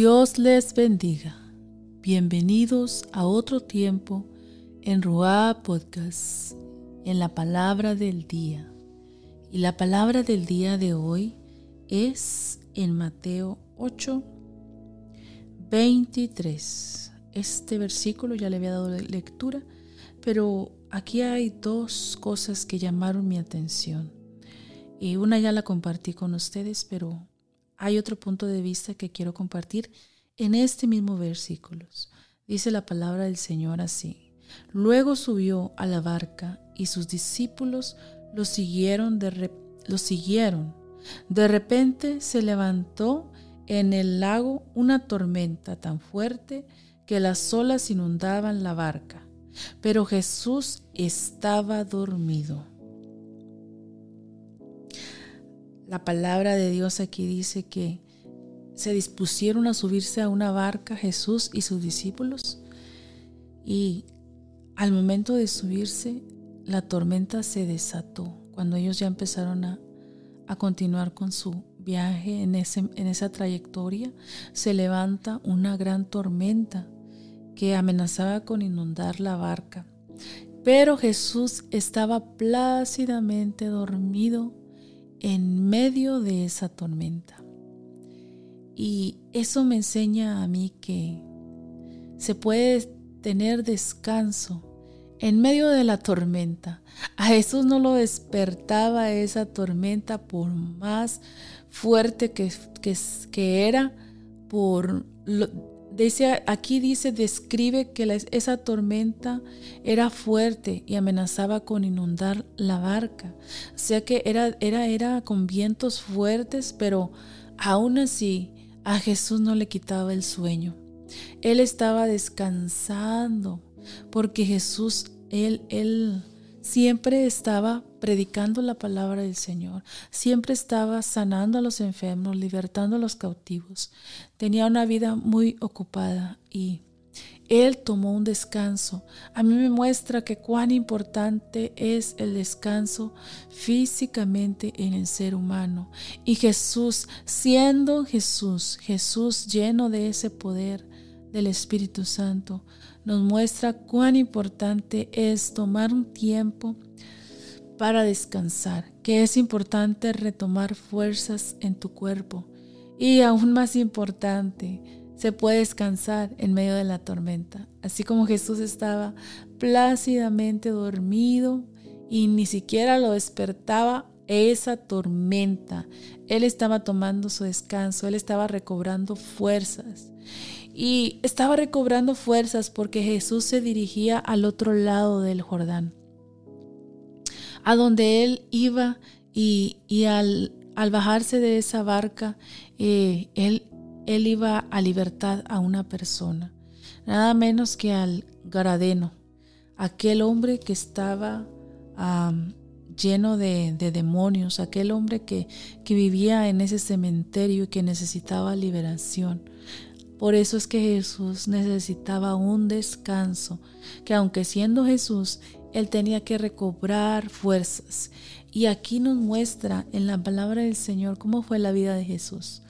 Dios les bendiga. Bienvenidos a otro tiempo en Ruá Podcast, en la palabra del día. Y la palabra del día de hoy es en Mateo 8, 23. Este versículo ya le había dado lectura, pero aquí hay dos cosas que llamaron mi atención. Y una ya la compartí con ustedes, pero hay otro punto de vista que quiero compartir en este mismo versículo. Dice la palabra del Señor así. Luego subió a la barca y sus discípulos lo siguieron. De lo siguieron. De repente se levantó en el lago una tormenta tan fuerte que las olas inundaban la barca. Pero Jesús estaba dormido. La palabra de Dios aquí dice que se dispusieron a subirse a una barca Jesús y sus discípulos. Y al momento de subirse la tormenta se desató cuando ellos ya empezaron a, continuar con su viaje en, ese, en esa trayectoria se levanta una gran tormenta que amenazaba con inundar la barca. Pero Jesús estaba plácidamente dormido en medio de esa tormenta. Y eso me enseña a mí que se puede tener descanso en medio de la tormenta. A Jesús no lo despertaba esa tormenta por más fuerte que, que, era, por Dice, aquí dice, describe que esa tormenta era fuerte y amenazaba con inundar la barca. O sea que era, era, era con vientos fuertes, pero aún así a Jesús no le quitaba el sueño. Él estaba descansando porque Jesús, él, él siempre estaba predicando la palabra del Señor, siempre estaba sanando a los enfermos, libertando a los cautivos. Tenía una vida muy ocupada y él tomó un descanso. A mí me muestra que cuán importante es el descanso físicamente en el ser humano. Y Jesús, siendo Jesús, Jesús lleno de ese poder del Espíritu Santo, nos muestra cuán importante es tomar un tiempo para descansar, que es importante retomar fuerzas en tu cuerpo y aún más importante, se puede descansar en medio de la tormenta, así como Jesús estaba plácidamente dormido y ni siquiera lo despertaba esa tormenta. Él estaba tomando su descanso, él estaba recobrando fuerzas. Y estaba recobrando fuerzas porque Jesús se dirigía al otro lado del Jordán, a donde él iba y, al, bajarse de esa barca, eh, él, él iba a libertad a una persona, nada menos que al Garadeno, aquel hombre que estaba lleno de, demonios, aquel hombre que, que, vivía en ese cementerio y que necesitaba liberación. Por eso es que Jesús necesitaba un descanso, que aunque siendo Jesús, Él tenía que recobrar fuerzas. Y aquí nos muestra en la palabra del Señor cómo fue la vida de Jesús,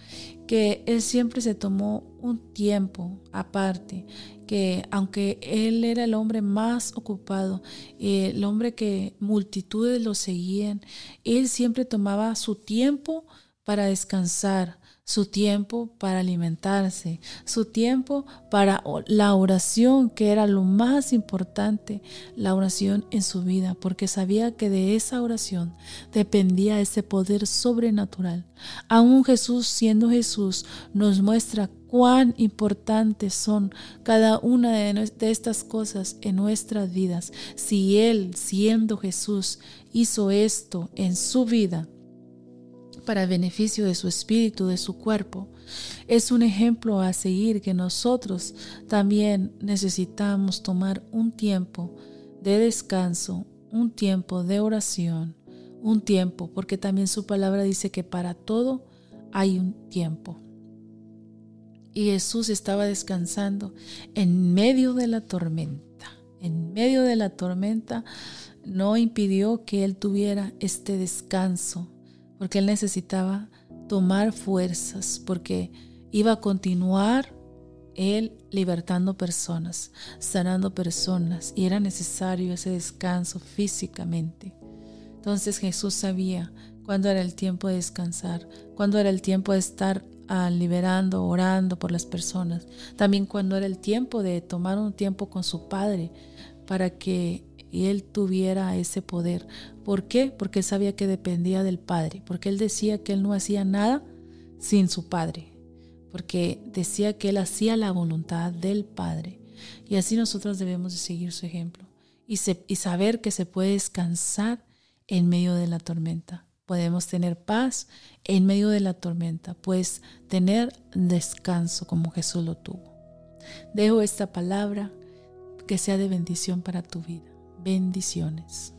que Él siempre se tomó un tiempo aparte, que aunque Él era el hombre más ocupado, el hombre que multitudes lo seguían, Él siempre tomaba su tiempo para descansar, su tiempo para alimentarse, su tiempo para la oración, que era lo más importante, la oración en su vida, porque sabía que de esa oración dependía ese poder sobrenatural. Aún Jesús, siendo Jesús, nos muestra cuán importantes son cada una de, estas cosas en nuestras vidas. Si Él, siendo Jesús, hizo esto en su vida, para beneficio de su espíritu, de su cuerpo. Es un ejemplo a seguir que nosotros también necesitamos tomar un tiempo de descanso, un tiempo de oración, un tiempo, porque también su palabra dice que para todo hay un tiempo. Y Jesús estaba descansando en medio de la tormenta. En medio de la tormenta no impidió que él tuviera este descanso porque él necesitaba tomar fuerzas, porque iba a continuar él libertando personas, sanando personas, y era necesario ese descanso físicamente. Entonces Jesús sabía cuándo era el tiempo de descansar, cuándo era el tiempo de estar ah, liberando, orando por las personas, también cuándo era el tiempo de tomar un tiempo con su Padre para que él tuviera ese poder. ¿Por qué? Porque él sabía que dependía del Padre, porque él decía que él no hacía nada sin su Padre porque decía que él hacía la voluntad del Padre. Y así nosotros debemos de seguir su ejemplo y, saber que se puede descansar en medio de la tormenta. Podemos tener paz en medio de la tormenta, pues tener descanso como Jesús lo tuvo. Dejo esta palabra que sea de bendición para tu vida. Bendiciones.